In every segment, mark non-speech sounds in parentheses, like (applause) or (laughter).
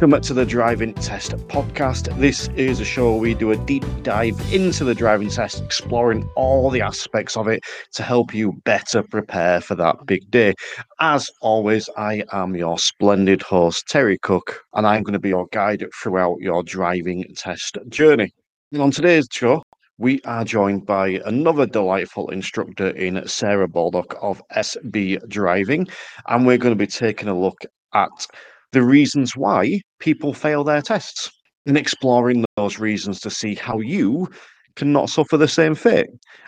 Welcome to the Driving Test podcast. This is a show where we do a deep dive into the driving test, exploring all the aspects of it to help you better prepare for that big day. As always, I am your splendid host, Terry Cook, and I'm going to be your guide throughout your driving test journey. And on today's show, we are joined by another delightful instructor in Sarah Baldock of SB Driving, and we're going to be taking a look at the reasons why people fail their tests and exploring those reasons to see how you cannot suffer the same fate.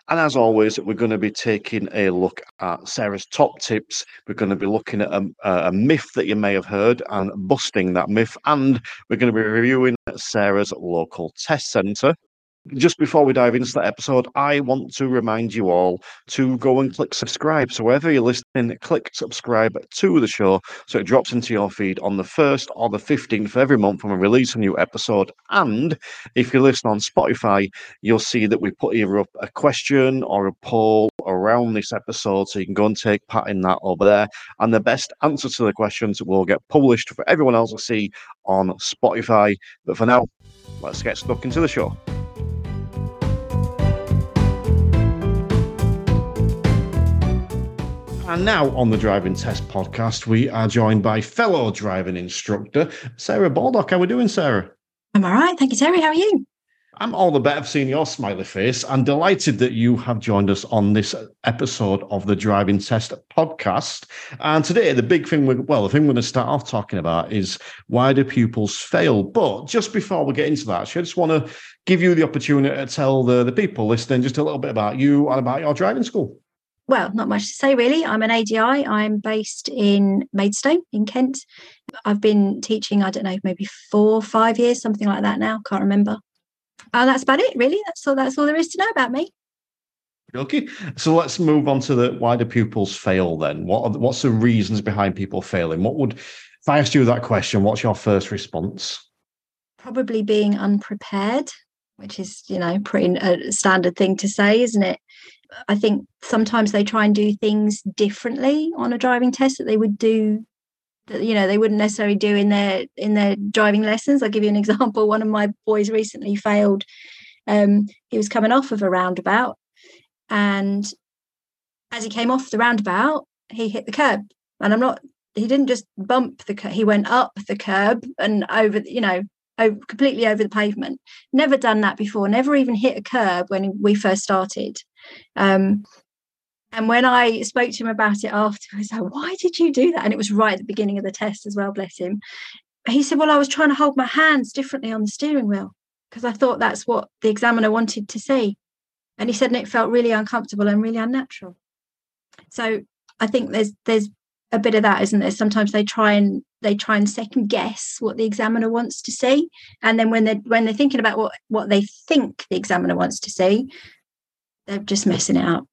And as always, we're going to be taking a look at Sarah's top tips. We're going to be looking at a, a myth that you may have heard and busting that myth. And we're going to be reviewing Sarah's local test centre just before we dive into that episode, I want to remind you all to go and click subscribe. So, wherever you're listening, click subscribe to the show so it drops into your feed on the 1st or the 15th of every month when we release a new episode. And if you listen on Spotify, you'll see that we put either up a question or a poll around this episode. So, you can go and take part in that over there. And the best answer to the questions will get published for everyone else to see on Spotify. But for now, let's get stuck into the show. And now on the Driving Test podcast, we are joined by fellow driving instructor Sarah Baldock. How are we doing, Sarah? I'm all right. Thank you, Terry. How are you? I'm all the better for seeing your smiley face. I'm delighted that you have joined us on this episode of the Driving Test podcast. And today, the big thing, we well, the thing we're going to start off talking about is why do pupils fail? But just before we get into that, I just want to give you the opportunity to tell the, the people listening just a little bit about you and about your driving school well, not much to say really. I'm an ADI. I'm based in Maidstone in Kent. I've been teaching, I don't know, maybe four, five years, something like that now. Can't remember. And that's about it, really. That's all that's all there is to know about me. Okay. So let's move on to the why do pupils fail then? What are, what's the reasons behind people failing? What would if I asked you that question, what's your first response? Probably being unprepared, which is, you know, pretty a standard thing to say, isn't it? I think sometimes they try and do things differently on a driving test that they would do that you know they wouldn't necessarily do in their in their driving lessons. I'll give you an (laughs) example. One of my boys recently failed. Um, he was coming off of a roundabout, and as he came off the roundabout, he hit the curb. And I'm not. He didn't just bump the. Curb, he went up the curb and over. You know, completely over the pavement. Never done that before. Never even hit a curb when we first started. Um, and when I spoke to him about it after, I like, why did you do that? And it was right at the beginning of the test as well, bless him. He said, well, I was trying to hold my hands differently on the steering wheel because I thought that's what the examiner wanted to see. And he said, and it felt really uncomfortable and really unnatural. So I think there's there's a bit of that, isn't there? Sometimes they try and they try and second guess what the examiner wants to see, and then when they're when they're thinking about what what they think the examiner wants to see, they're just messing it up.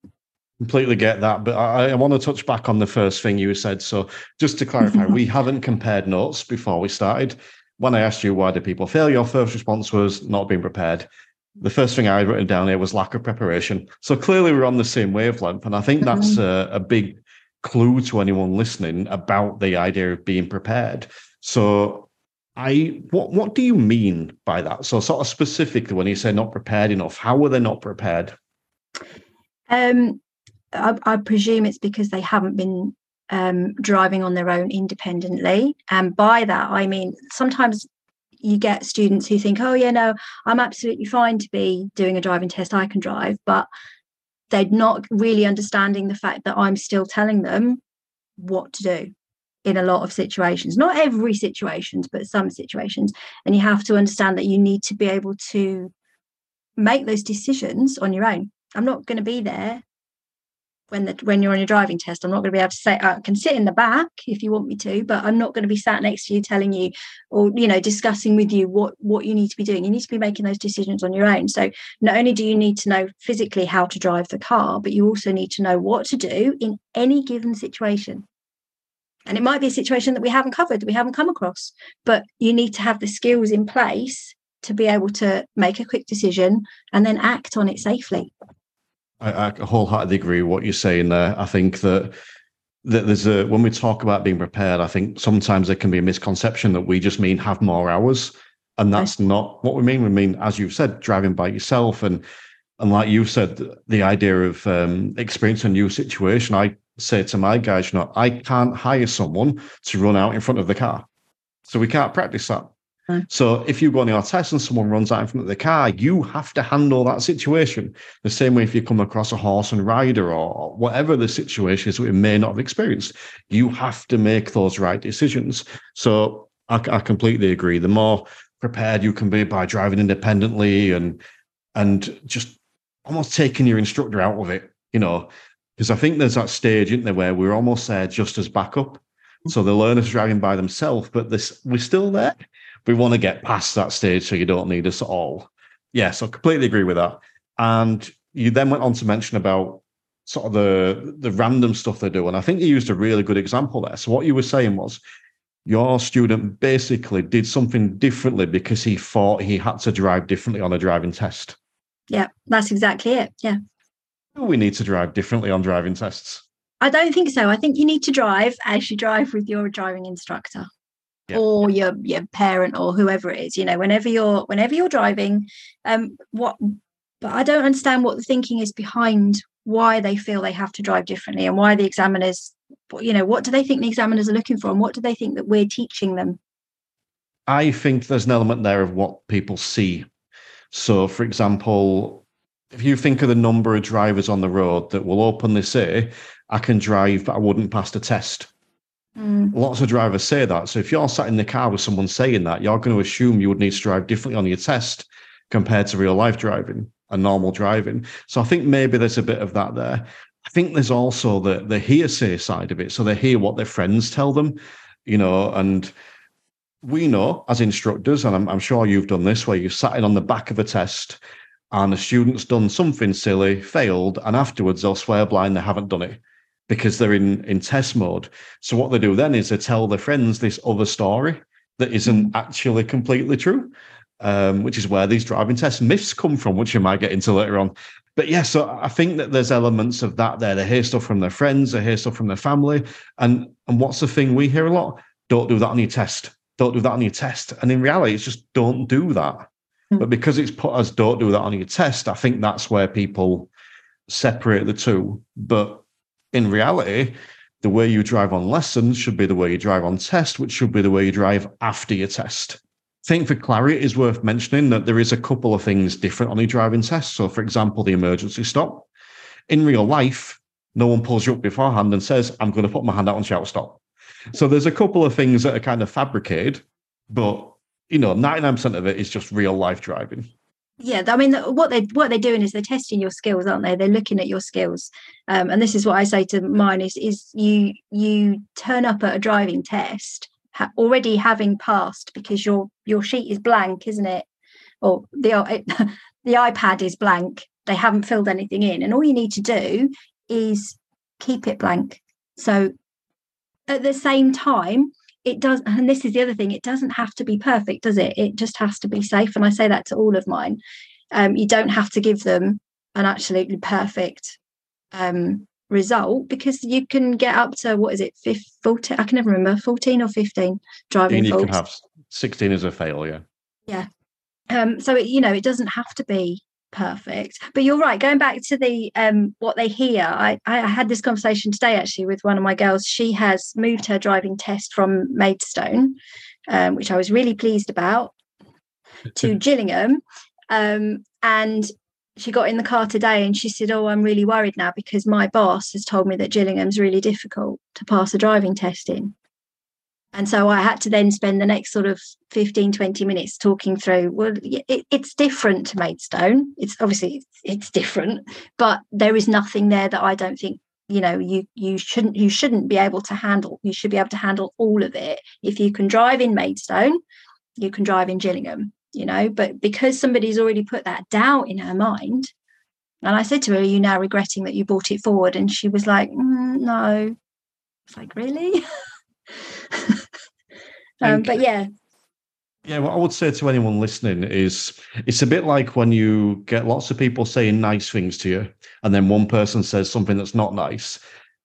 Completely get that, but I, I, want to touch back on the first thing you said. So, just to clarify, (laughs) we haven't compared notes before we started. When I asked you why do people fail, your first response was not being prepared. The first thing I had written down here was lack of preparation. So clearly, we're on the same wavelength, and I think that's mm-hmm. a, a big clue to anyone listening about the idea of being prepared. So, I what what do you mean by that? So, sort of specifically, when you say not prepared enough, how are they not prepared? Um, I, I, presume it's because they haven't been um, driving on their own independently. And by that, I mean sometimes you get students who think, oh, yeah, no, I'm absolutely fine to be doing a driving test, I can drive. But they're not really understanding the fact that I'm still telling them what to do in a lot of situations not every situations but some situations and you have to understand that you need to be able to make those decisions on your own I'm not going to be there when the, when you're on your driving test. I'm not going to be able to say I can sit in the back if you want me to, but I'm not going to be sat next to you telling you or you know discussing with you what what you need to be doing. You need to be making those decisions on your own. So not only do you need to know physically how to drive the car, but you also need to know what to do in any given situation. And it might be a situation that we haven't covered, that we haven't come across, but you need to have the skills in place to be able to make a quick decision and then act on it safely. I, I wholeheartedly agree with what you're saying there. I think that that there's a when we talk about being prepared, I think sometimes there can be a misconception that we just mean have more hours. And that's not what we mean. We mean, as you've said, driving by yourself and and like you said, the idea of um, experiencing a new situation. I say to my guys, you know, I can't hire someone to run out in front of the car. So we can't practice that. Mm. So if you go on your test and someone runs out in front of the car, you have to handle that situation. The same way if you come across a horse and rider or whatever the situation is that we may not have experienced, you have to make those right decisions. So I, I completely agree. The more prepared you can be by driving independently and and just almost taking your instructor out of it, you know, because I think there's that stage, isn't there, where we're almost there just as backup. Mm. So the learner's driving by themselves, but this we're still there we want to get past that stage so you don't need us at all. Yes, I completely agree with that. And you then went on to mention about sort of the the random stuff they do. And I think you used a really good example there. So what you were saying was your student basically did something differently because he thought he had to drive differently on a driving test. Yeah, that's exactly it. Yeah. We need to drive differently on driving tests? I don't think so. I think you need to drive as you drive with your driving instructor yeah. or your your parent or whoever it is you know whenever you're whenever you're driving um what but i don't understand what the thinking is behind why they feel they have to drive differently and why the examiners you know what do they think the examiners are looking for and what do they think that we're teaching them i think there's an element there of what people see so for example if you think of the number of drivers on the road that will openly say i can drive but i wouldn't pass the test Mm. Lots of drivers say that. So if you're sat in the car with someone saying that, you're going to assume you would need to drive differently on your test compared to real life driving and normal driving. So I think maybe there's a bit of that there. I think there's also the the hearsay side of it. So they hear what their friends tell them, you know, and we know as instructors, and I'm, I'm sure you've done this, where you've sat in on the back of a test and a student's done something silly, failed, and afterwards they'll swear blind they haven't done it because they're in in test mode. So what they do then is they tell their friends this other story that isn't mm. actually completely true, um, which is where these driving test myths come from, which you might get into later on. But yeah, so I think that there's elements of that there. They hear stuff from their friends, they hear stuff from their family, and and what's the thing we hear a lot? Don't do that on your test. Don't do that on your test. And in reality, it's just don't do that. Mm. But because it's put as don't do that on your test, I think that's where people separate the two. But in reality, the way you drive on lessons should be the way you drive on test, which should be the way you drive after your test. I think for clarity, it is worth mentioning that there is a couple of things different on your driving test. So, for example, the emergency stop. In real life, no one pulls you up beforehand and says, I'm going to put my hand out and shout stop. So there's a couple of things that are kind of fabricated, but you know, 99% of it is just real life driving yeah i mean what they what they're doing is they're testing your skills aren't they? They're looking at your skills. Um, and this is what i say to mine is is you you turn up at a driving test ha- already having passed because your your sheet is blank isn't it? Or the (laughs) the ipad is blank. They haven't filled anything in. And all you need to do is keep it blank. So at the same time it does and this is the other thing it doesn't have to be perfect does it? It just has to be safe and i say that to all of mine. Um, you don't have to give them an absolutely perfect um, result because you can get up to what is it 15, 14 i can never remember 14 or 15 driving you faults. can have 16 as a failure. Yeah. Um, so it, you know it doesn't have to be perfect. But you're right going back to the um what they hear I, I had this conversation today actually with one of my girls. She has moved her driving test from maidstone um, which i was really pleased about to (laughs) gillingham um, and she got in the car today and she said oh i'm really worried now because my boss has told me that gillingham's really difficult to pass a driving test in and so i had to then spend the next sort of 15 20 minutes talking through well it, it's different to maidstone. It's obviously it's, it's different but there is nothing there that i don't think you know you you shouldn't you shouldn't be able to handle. You should be able to handle all of it. If you can drive in maidstone you can drive in gillingham you know? But because somebody's already put that doubt in her mind and i said to her are you now regretting that you brought it forward? And she was like mm, no. It's like really (laughs) um, but yeah. Yeah, what I would say to anyone listening is it's a bit like when you get lots of people saying nice things to you, and then one person says something that's not nice.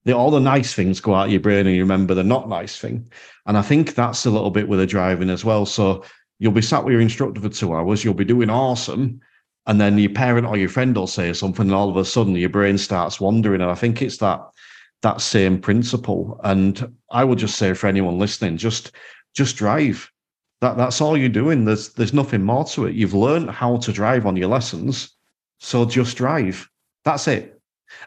the, all the nice things go out of your brain and you remember the not nice thing. And I think that's a little bit with the driving as well. So you'll be sat with your instructor for two hours, you'll be doing awesome. And then your parent or your friend will say something, and all of a sudden your brain starts wandering. And I think it's that that same principle. And I would just say for anyone listening, just just drive. That that's all you're doing. There's there's nothing more to it. You've learned how to drive on your lessons. So just drive. That's it.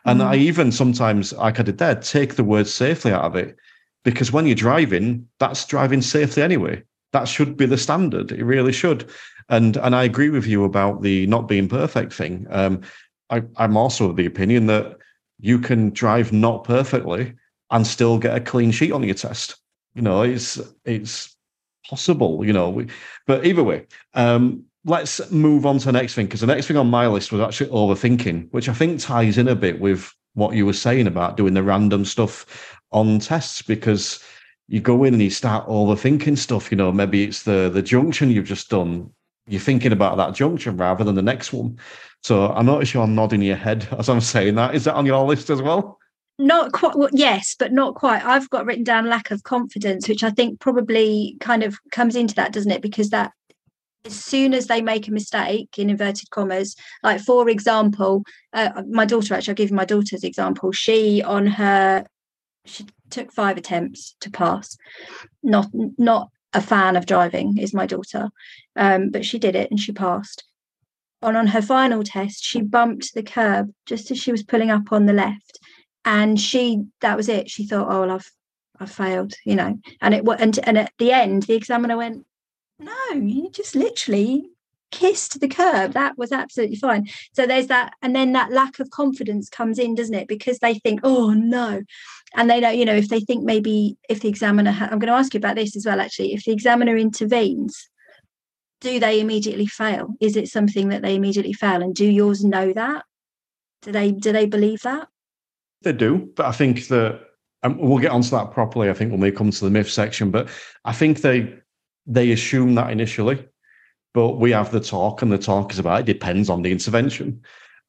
And mm-hmm. I even sometimes, like I did there, take the word safely out of it. Because when you're driving, that's driving safely anyway. That should be the standard. It really should. And and I agree with you about the not being perfect thing. Um, I, I'm also of the opinion that you can drive not perfectly and still get a clean sheet on your test. You know, it's it's possible. You know, but either way, um, let's move on to the next thing because the next thing on my list was actually overthinking, which I think ties in a bit with what you were saying about doing the random stuff on tests because you go in and you start overthinking stuff. You know, maybe it's the the junction you've just done. You're thinking about that junction rather than the next one. So I notice you're nodding your head (laughs) as I'm saying that. Is that on your list as well? Not quite. Well, yes, but not quite. I've got written down lack of confidence, which I think probably kind of comes into that, doesn't it? Because that as soon as they make a mistake in inverted commas like for example uh, my daughter actually i'll give you my daughter's example she on her she took five attempts to pass not not a fan of driving is my daughter um, but she did it and she passed and on her final test she bumped the curb just as she was pulling up on the left and she that was it she thought oh well i've i've failed you know and it and, and at the end the examiner went no, you just literally kissed the curb. That was absolutely fine. So there's that, and then that lack of confidence comes in, doesn't it? Because they think, oh no. And they know, you know, if they think maybe if the examiner, ha- I'm going to ask you about this as well, actually, if the examiner intervenes, do they immediately fail? Is it something that they immediately fail? And do yours know that? Do they do they believe that? They do, but I think that and we'll get onto that properly. I think when we come to the myth section, but I think they they assume that initially, but we have the talk, and the talk is about it depends on the intervention.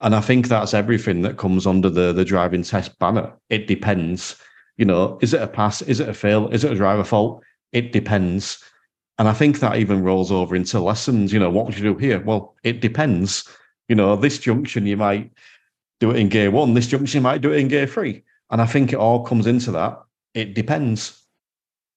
And I think that's everything that comes under the the driving test banner. It depends. You know, is it a pass? Is it a fail? Is it a driver fault? It depends. And I think that even rolls over into lessons. You know, what would you do here? Well, it depends. You know, this junction you might do it in gear one. This junction might do it in gear three. And I think it all comes into that. It depends.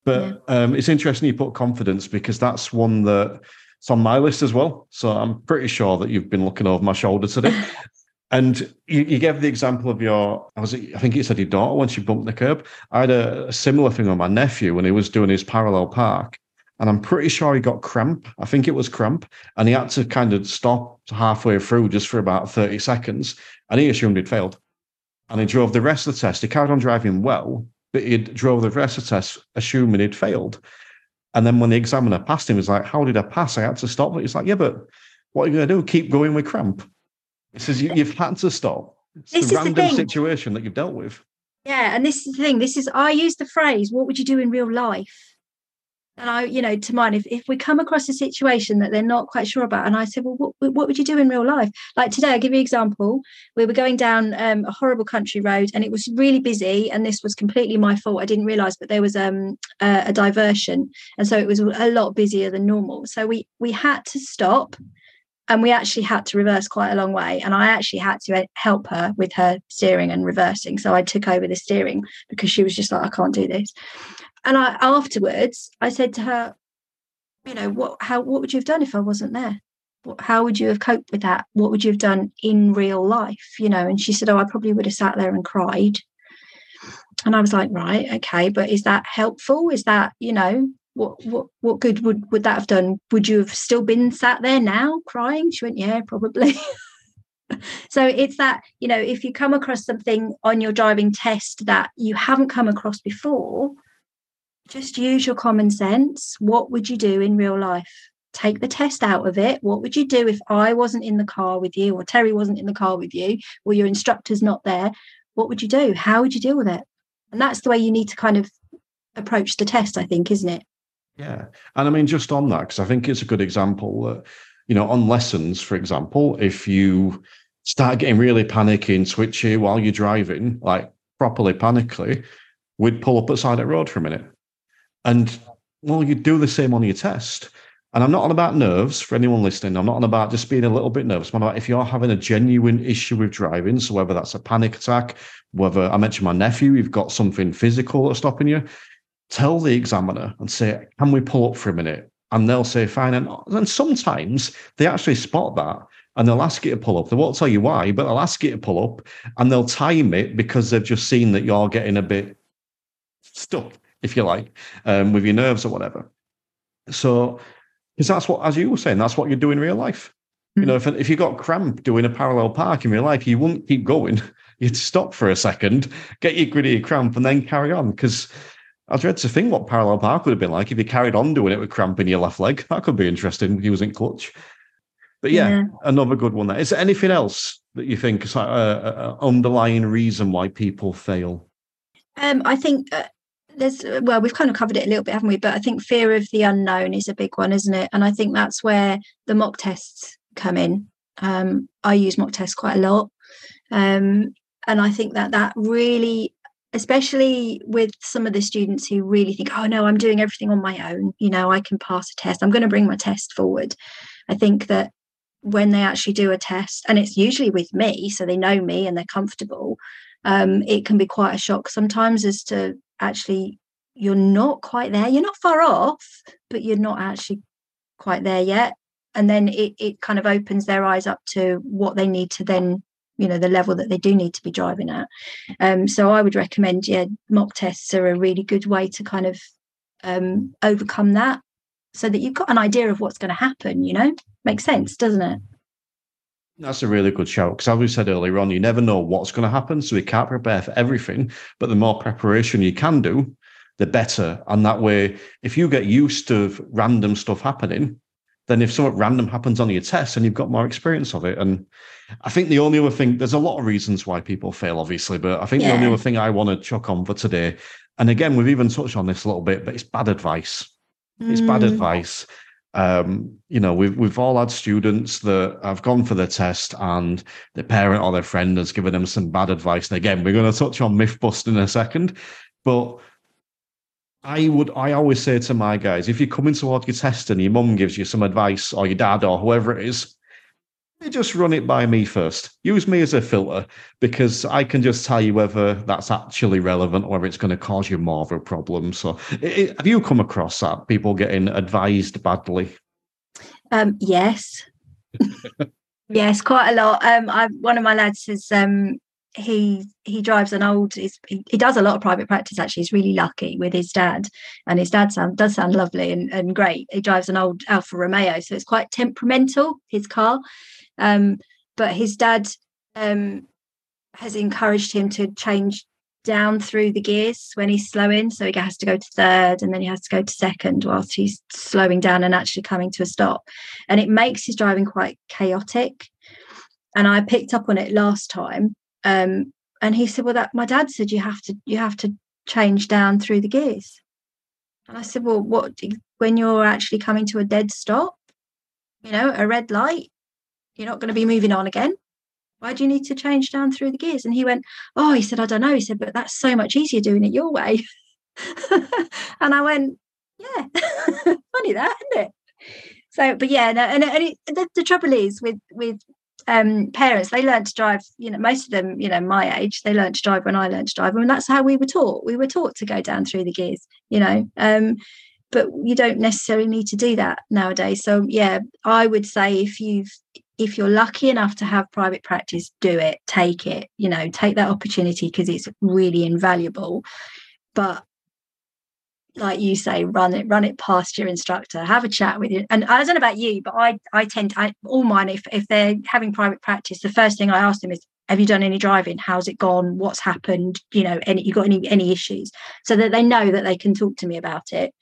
But yeah. um, it's interesting you put confidence because that's one that it's on my list as well. So I'm pretty sure that you've been looking over my shoulder today. (laughs) and you, you, gave the example of your, I was, I think you said your daughter when she bumped the curb. I had a, a similar thing on my nephew when he was doing his parallel park. And I'm pretty sure he got cramp. I think it was cramp. And he had to kind of stop halfway through just for about 30 seconds. And he assumed he'd failed. And he drove the rest of the test. He carried on driving well, but he drove the rest of the test assuming he'd failed. And then when the examiner passed him, he's like, How did I pass? I had to stop. But he's like, Yeah, but what are you going to do? Keep going with cramp. He says, you, have had to stop. It's this a random situation that you've dealt with. Yeah. And this is the thing. This is, I use the phrase, What would you do in real life? And I, you know, to mine, if, if we come across a situation that they're not quite sure about, and I said, well, what, what would you do in real life? Like today, I'll give you an example. We were going down um, a horrible country road and it was really busy. And this was completely my fault. I didn't realize, but there was um, a, a diversion. And so it was a lot busier than normal. So we, we had to stop and we actually had to reverse quite a long way and i actually had to help her with her steering and reversing so i took over the steering because she was just like i can't do this and I afterwards I said to her, you know, what how what would you have done if I wasn't there? How would you have coped with that? What would you have done in real life? You know, and she said, Oh, I probably would have sat there and cried. And I was like, right, okay, but is that helpful? Is that, you know, what what what good would would that have done? Would you have still been sat there now crying? She went, Yeah, probably. (laughs) so it's that you know if you come across something on your driving test that you haven't come across before just use your common sense. What would you do in real life? Take the test out of it. What would you do if I wasn't in the car with you or Terry wasn't in the car with you or your instructor's not there? What would you do? How would you deal with it? And that's the way you need to kind of approach the test, I think, isn't it? Yeah. And I mean, just on that, because I think it's a good example that, you know, on lessons, for example, if you start getting really panicky and switchy while you're driving, like properly panicky, we'd pull up at side of the road for a minute. And well, you'd do the same on your test. And I'm not on about nerves for anyone listening. I'm not on about just being a little bit nervous. I'm about if you're having a genuine issue with driving, so whether that's a panic attack, whether I mentioned my nephew, you've got something physical that's stopping you, tell the examiner and say, Can we pull up for a minute? And they'll say, Fine. And, and sometimes they actually spot that and they'll ask you to pull up. They won't tell you why, but they'll ask you to pull up and they'll time it because they've just seen that you're getting a bit stuck, if you like, um, with your nerves or whatever. So because that's what, as you were saying, that's what you do in real life. Mm-hmm. You know, if if you got cramp doing a parallel park in real life, you wouldn't keep going. (laughs) You'd stop for a second, get your gritty cramp, and then carry on. Because I dread to think what parallel park would have been like if you carried on doing it with cramp in your left leg. (laughs) That could be interesting using clutch. But yeah, yeah, another good one there. Is there anything else that you think is like an underlying reason why people fail? Um, I think uh, there's well we've kind of covered it a little bit haven't we? But i think fear of the unknown is a big one isn't it? And i think that's where the mock tests come in. Um, i use mock tests quite a lot. Um, and i think that that really especially with some of the students who really think oh no i'm doing everything on my own. You know i can pass a test. I'm going to bring my test forward. I think that when they actually do a test and it's usually with me so they know me and they're comfortable um, it can be quite a shock sometimes as to actually you're not quite there. You're not far off, but you're not actually quite there yet. And then it, it kind of opens their eyes up to what they need to then, you know, the level that they do need to be driving at. Um, so I would recommend, yeah, mock tests are a really good way to kind of um, overcome that so that you've got an idea of what's going to happen, you know? Makes sense, doesn't it? That's a really good shout because, as we said earlier on, you never know what's going to happen, so we can't prepare for everything. But the more preparation you can do, the better. And that way, if you get used to random stuff happening, then if something random happens on your test, and you've got more experience of it. And I think the only other thing, there's a lot of reasons why people fail, obviously, but I think yeah. the only other thing I want to chuck on for today, and again, we've even touched on this a little bit, but it's bad advice. Mm. It's bad mm. advice um, you know, we've we've all had students that have gone for the test and their parent or their friend has given them some bad advice. And again, we're going to touch on myth busting in a second, but I would I always say to my guys, if you're coming towards your test and your mum gives you some advice or your dad or whoever it is, just run it by me first. Use me as a filter because I can just tell you whether that's actually relevant or whether it's going to cause you more of a problem. So, it, have you come across that people getting advised badly? Um, yes, (laughs) yes, quite a lot. Um, I, one of my lads says um, he he drives an old. He, he does a lot of private practice. Actually, he's really lucky with his dad, and his dad sound does sound lovely and, and great. He drives an old Alfa Romeo, so it's quite temperamental. His car um, but his dad um, has encouraged him to change down through the gears when he's slowing. So he has to go to third and then he has to go to second whilst he's slowing down and actually coming to a stop. And it makes his driving quite chaotic. And I picked up on it last time. Um, and he said, Well, that my dad said you have to you have to change down through the gears. And I said, Well, what when you're actually coming to a dead stop, you know, a red light, you're not going to be moving on again. Why do you need to change down through the gears? And he went, Oh, he said, I don't know. He said, but that's so much easier doing it your way. (laughs) and I went, Yeah, (laughs) funny that, isn't it? So, but yeah, no, and, and it, the, the trouble is with with um, parents, they learn to drive, you know, most of them, you know, my age, they learned to drive when I learned to drive. I and mean, that's how we were taught. We were taught to go down through the gears, you know. Um, but you don't necessarily need to do that nowadays. So yeah, I would say if you've if you're lucky enough to have private practice, do it, take it, you know, take that opportunity because it's really invaluable. But like you say, run it, run it past your instructor, have a chat with you. And I don't know about you, but I I tend to I, all mine, if if they're having private practice, the first thing I ask them is, have you done any driving? How's it gone? What's happened? You know, any you got any any issues? So that they know that they can talk to me about it.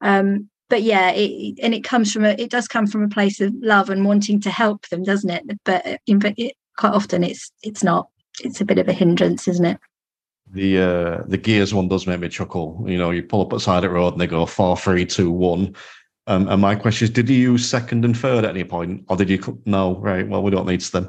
Um, but yeah, it, and it comes from a, it does come from a place of love and wanting to help them, doesn't it? But uh, it, quite often it's it's not. It's a bit of a hindrance, isn't it? The uh, the gears one does make me chuckle. You know, you pull up at side of the road and they go four, three, two, one. Um, and my question is, did you use second and third at any point, or did you? No, right. Well, we don't need them.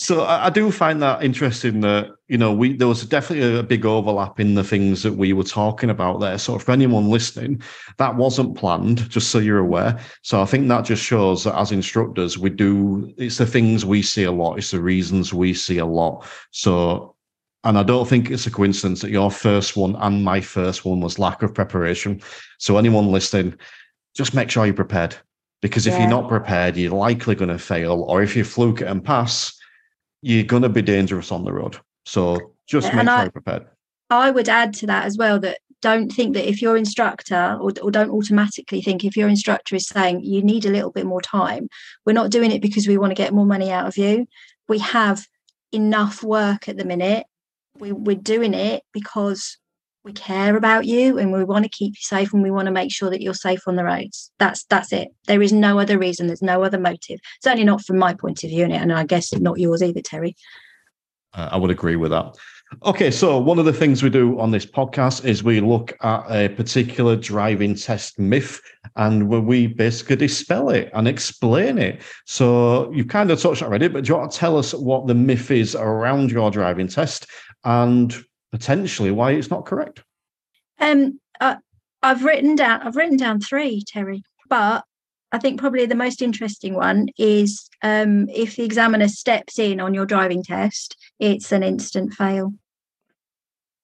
So I, I, do find that interesting that you know we there was definitely a big overlap in the things that we were talking about there. So for anyone listening, that wasn't planned, just so you're aware. So I think that just shows that as instructors, we do it's the things we see a lot, it's the reasons we see a lot. So and I don't think it's a coincidence that your first one and my first one was lack of preparation. So anyone listening, just make sure you're prepared. Because if yeah. you're not prepared, you're likely going to fail. Or if you fluke it and pass, you're going to be dangerous on the road. So just make and sure I, you're prepared. I would add to that as well that don't think that if your instructor, or, or don't automatically think if your instructor is saying you need a little bit more time, we're not doing it because we want to get more money out of you. We have enough work at the minute. We, we're doing it because we care about you and we want to keep you safe and we want to make sure that you're safe on the roads. That's that's it. There is no other reason there's no other motive. Certainly not from my point of view and i guess not yours either terry. Uh, i would agree with that. Okay so one of the things we do on this podcast is we look at a particular driving test myth and we basically dispel it and explain it. So you've kind of touched already but do you want to tell us what the myth is around your driving test and potentially why it's not correct? Um, uh, I've written down I've written down three, Terry, but I think probably the most interesting one is um, if the examiner steps in on your driving test, it's an instant fail.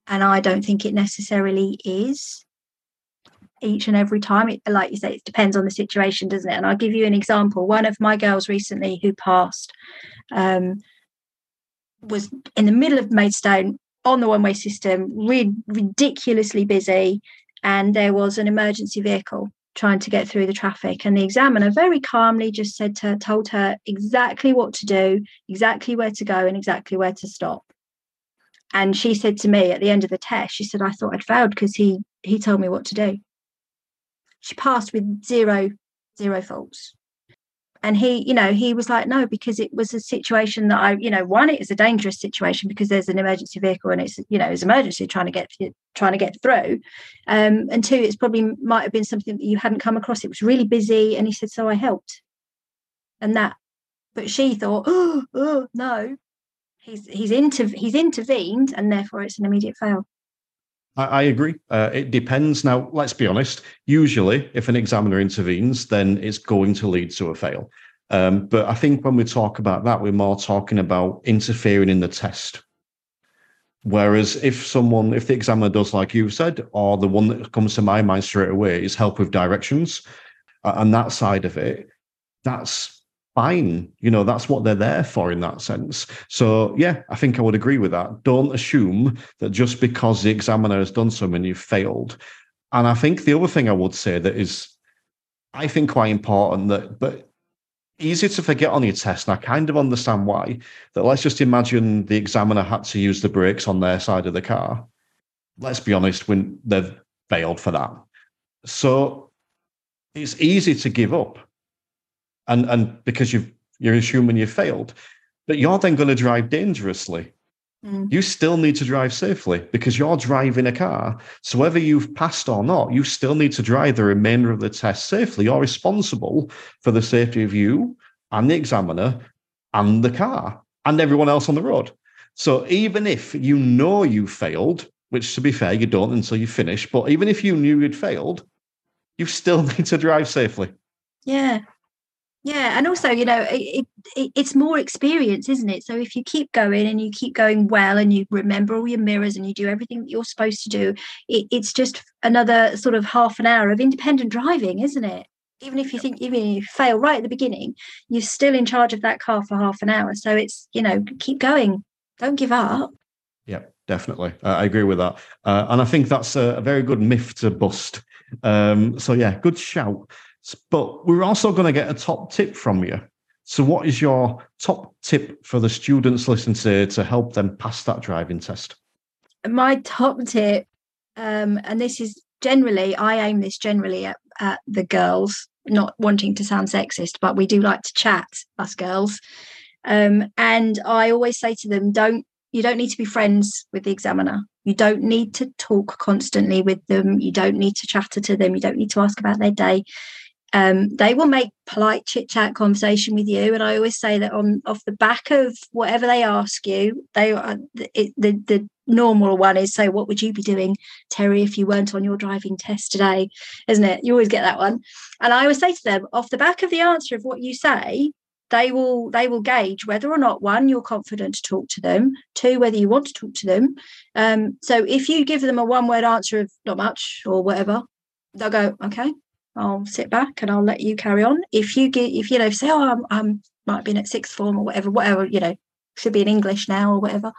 And I don't think it necessarily is each and every time. It, like you say, it depends on the situation, doesn't it? And I'll give you an example. One of my girls recently who passed um, was in the middle of Maidstone on the one way system, re- ridiculously busy, and there was an emergency vehicle trying to get through the traffic. And the examiner very calmly just said to told her exactly what to do, exactly where to go, and exactly where to stop. And she said to me at the end of the test, she said, I thought I'd failed because he he told me what to do. She passed with zero, zero faults and he you know he was like no because it was a situation that i you know one it is a dangerous situation because there's an emergency vehicle and it's you know it's emergency trying to get trying to get through. Um, and two it's probably might have been something that you hadn't come across. It was really busy and he said so i helped. And that but she thought oh, oh no he's he's inter he's intervened and therefore it's an immediate fail I, I agree. Uh, it depends. Now, let's be honest. Usually, if an examiner intervenes, then it's going to lead to a fail. Um, but I think when we talk about that, we're more talking about interfering in the test. Whereas if someone, if the examiner does like you said, or the one that comes to my mind straight away is help with directions, uh, and that side of it, that's fine. You know, that's what they're there for in that sense. So, yeah, I think I would agree with that. Don't assume that just because the examiner has done something, you've failed. And I think the other thing I would say that is, I think, quite important that, but easy to forget on your test. And I kind of understand why. That let's just imagine the examiner had to use the brakes on their side of the car. Let's be honest, when they've failed for that. So it's easy to give up and and because you've you're assuming you failed, but you're then going to drive dangerously. Mm. You still need to drive safely because you're driving a car. So whether you've passed or not, you still need to drive the remainder of the test safely. You're responsible for the safety of you and the examiner and the car and everyone else on the road. So even if you know you failed, which to be fair, you don't until you finish, but even if you knew you'd failed, you still (laughs) need to drive safely. Yeah, yeah, and also, you know, it, it, it's more experience, isn't it? So if you keep going and you keep going well, and you remember all your mirrors and you do everything that you're supposed to do, it, it's just another sort of half an hour of independent driving, isn't it? Even if you think even if you fail right at the beginning, you're still in charge of that car for half an hour. So it's you know, keep going, don't give up. Yeah, definitely, uh, I agree with that, uh, and I think that's a, a very good myth to bust. Um, so yeah, good shout. But we're also going to get a top tip from you. So, what is your top tip for the students listening to help them pass that driving test? My top tip, um, and this is generally, I aim this generally at, at the girls, not wanting to sound sexist, but we do like to chat, us girls. Um, and I always say to them, don't you don't need to be friends with the examiner. You don't need to talk constantly with them. You don't need to chatter to them. You don't need to ask about their day um, they will make polite chit chat conversation with you. And I always say that on off the back of whatever they ask you, they are it, the the normal one is so what would you be doing terry if you weren't on your driving test today? Isn't it? You always get that one. And i always say to them off the back of the answer of what you say they will they will gauge whether or not one you're confident to talk to them two whether you want to talk to them. Um, so if you give them a one word answer of not much or whatever they'll go okay i'll sit back and i'll let you carry on if you get if you know say oh i'm, I'm might have been at sixth form or whatever whatever you know should be in english now or whatever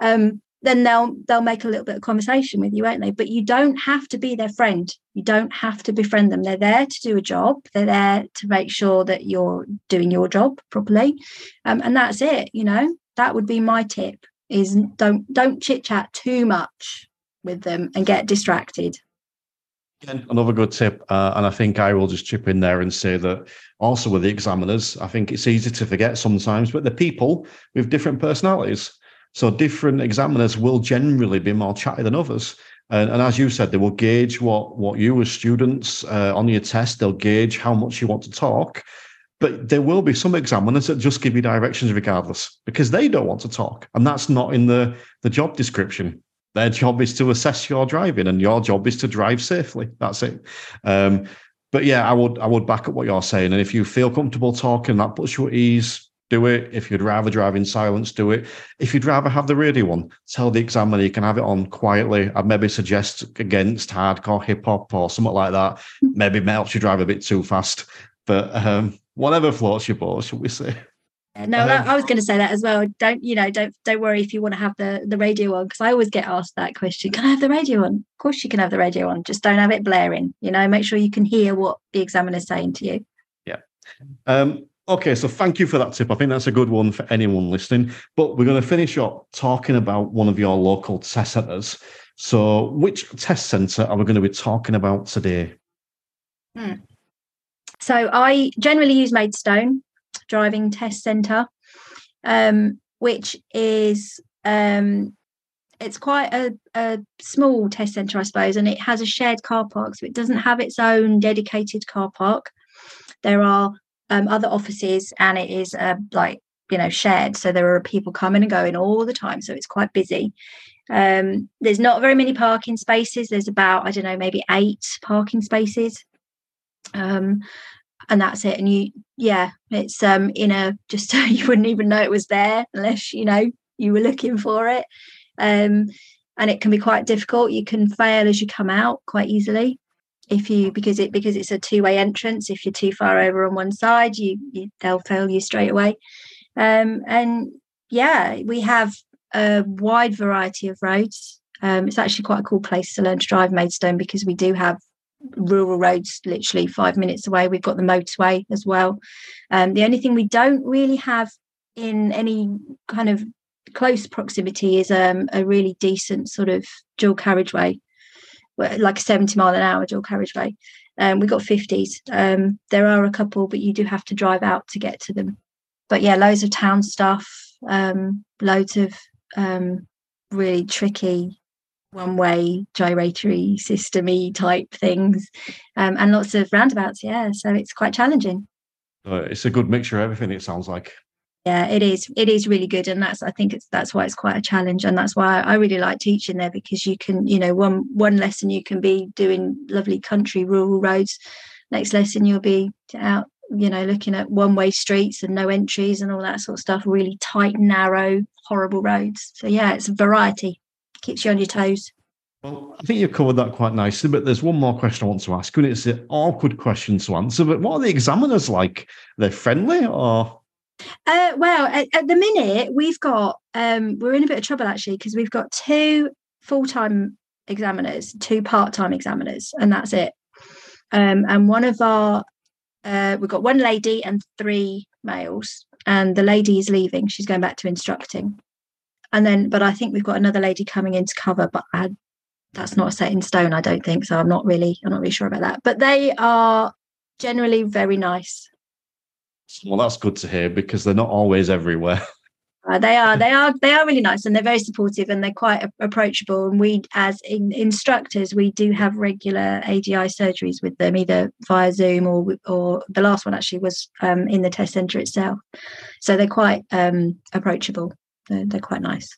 um, then they'll they'll make a little bit of conversation with you, won't they? But you don't have to be their friend. You don't have to befriend them. They're there to do a job. They're there to make sure that you're doing your job properly, um, and that's it. You know, that would be my tip: is don't don't chit chat too much with them and get distracted. Again, another good tip, uh, and I think I will just chip in there and say that also with the examiners, I think it's easy to forget sometimes, but the people with different personalities. So different examiners will generally be more chatty than others. And, and as you said, they will gauge what, what you as students uh, on your test, they'll gauge how much you want to talk. But there will be some examiners that just give you directions regardless because they don't want to talk. And that's not in the, the job description. Their job is to assess your driving and your job is to drive safely. That's it. Um, but yeah, I would I would back up what you're saying. And if you feel comfortable talking, that puts you at ease do it. If you'd rather drive in silence, do it. If you'd rather have the radio on, tell the examiner you can have it on quietly. I'd maybe suggest against hardcore hip hop or something like that. Maybe it helps you drive a bit too fast. But um, whatever floats your boat, should we say? No, um, I was going to say that as well. Don't you know? Don't don't worry if you want to have the the radio on because I always get asked that question. Can I have the radio on? Of course, you can have the radio on. Just don't have it blaring. You know, make sure you can hear what the examiner's saying to you. Yeah. Um, Okay, so thank you for that tip. I think that's a good one for anyone listening. But we're going to finish up talking about one of your local test centres. So, which test centre are we going to be talking about today? Hmm. So, I generally use Maidstone Driving Test Centre, um, which is um, it's quite a, a small test centre, I suppose, and it has a shared car park, so it doesn't have its own dedicated car park. There are um, other offices and it is uh, like you know shared so there are people coming and going all the time so it's quite busy um, there's not very many parking spaces there's about i don't know maybe eight parking spaces um, and that's it. And you yeah it's um in a just (laughs) you wouldn't even know it was there unless you know you were looking for it. Um and it can be quite difficult. You can fail as you come out quite easily if you because it because it's a two-way entrance. If you're too far over on one side you, you they'll fail you straight away. Um, and yeah we have a wide variety of roads. Um, it's actually quite a cool place to learn to drive maidstone because we do have rural roads literally five minutes away we've got the motorway as well um, the only thing we don't really have in any kind of close proximity is um, a really decent sort of dual carriageway like a 70 mile an hour dual carriageway. Um, we got 50s. Um, there are a couple, but you do have to drive out to get to them. But yeah, loads of town stuff, um, loads of um, really tricky one way gyratory systemy type things, um, and lots of roundabouts. Yeah, so it's quite challenging. Uh, it's a good mixture of everything, it sounds like yeah it is it is really good and that's i think it's that's why it's quite a challenge and that's why i really like teaching there because you can you know one one lesson you can be doing lovely country rural roads next lesson you'll be out you know looking at one way streets and no entries and all that sort of stuff really tight narrow horrible roads so yeah it's a variety keeps you on your toes well, I think you've covered that quite nicely, but there's one more question I want to ask and it's an awkward question to answer. But what are the examiners like? Are they friendly or uh, well, at, at, the minute, we've got, um, we're in a bit of trouble actually, because we've got two full time examiners, two part time examiners, and that's it. Um, and one of our, uh, we've got one lady and three males, and the lady is leaving. She's going back to instructing. And then, but I think we've got another lady coming in to cover, but I, that's not set in stone, I don't think. So I'm not really, I'm not really sure about that. But they are generally very nice well, that's good to hear because they're not always everywhere. (laughs) Uh, they are they are they are really nice and they're very supportive and they're quite approachable and we as in, instructors we do have regular ADI surgeries with them either via Zoom or or the last one actually was um, in the test center itself so they're quite um, approachable they're, they're quite nice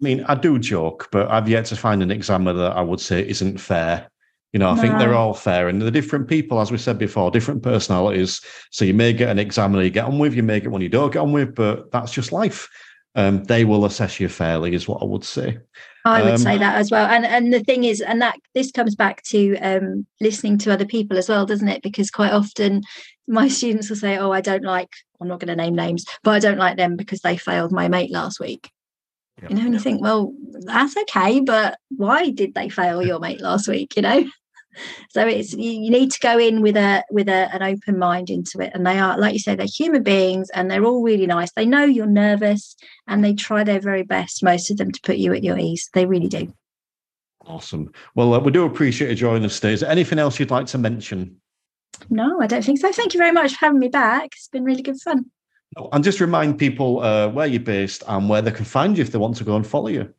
I mean I do joke but I've yet to find an examiner that I would say isn't fair you know, I no. think they're all fair and the different people, as we said before, different personalities. So you may get an examiner you get on with, you may get one you don't get on with, but that's just life. Um, they will assess you fairly, is what I would say. I would um, say that as well. And and the thing is, and that this comes back to um, listening to other people as well, doesn't it? Because quite often my students will say, "Oh, I don't like." I'm not going to name names, but I don't like them because they failed my mate last week. Yep. You know, and you think, well, that's okay, but why did they fail your mate last week? You know, (laughs) so it's you, you need to go in with a with a, an open mind into it and they are like you say they're human beings and they're all really nice they know you're nervous and they try their very best most of them to put you at your ease they really do awesome well uh, we do appreciate you joining us today is there anything else you'd like to mention no i don't think so. Thank you very much for having me back. It's been really good fun. And just remind people uh, where you're based and where they can find you if they want to go and follow you.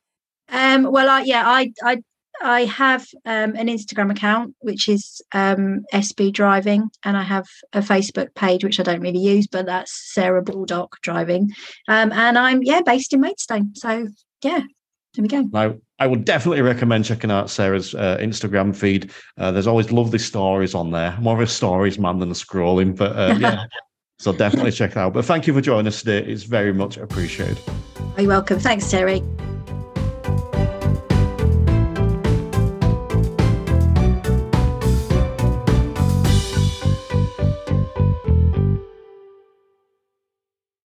Um, well, I, yeah, I, I I have um, an Instagram account which is um, SB Driving, and I have a Facebook page which I don't really use, but that's Sarah Baldock Driving, um, and I'm yeah based in Maidstone. So yeah, there we go. Now, I would definitely recommend checking out Sarah's uh, Instagram feed. Uh, there's always lovely stories on there. More of a stories man than a scrolling, but uh, yeah. (laughs) so definitely check it out. But thank you for joining us today. It's very much appreciated. You're welcome. Thanks, Terry.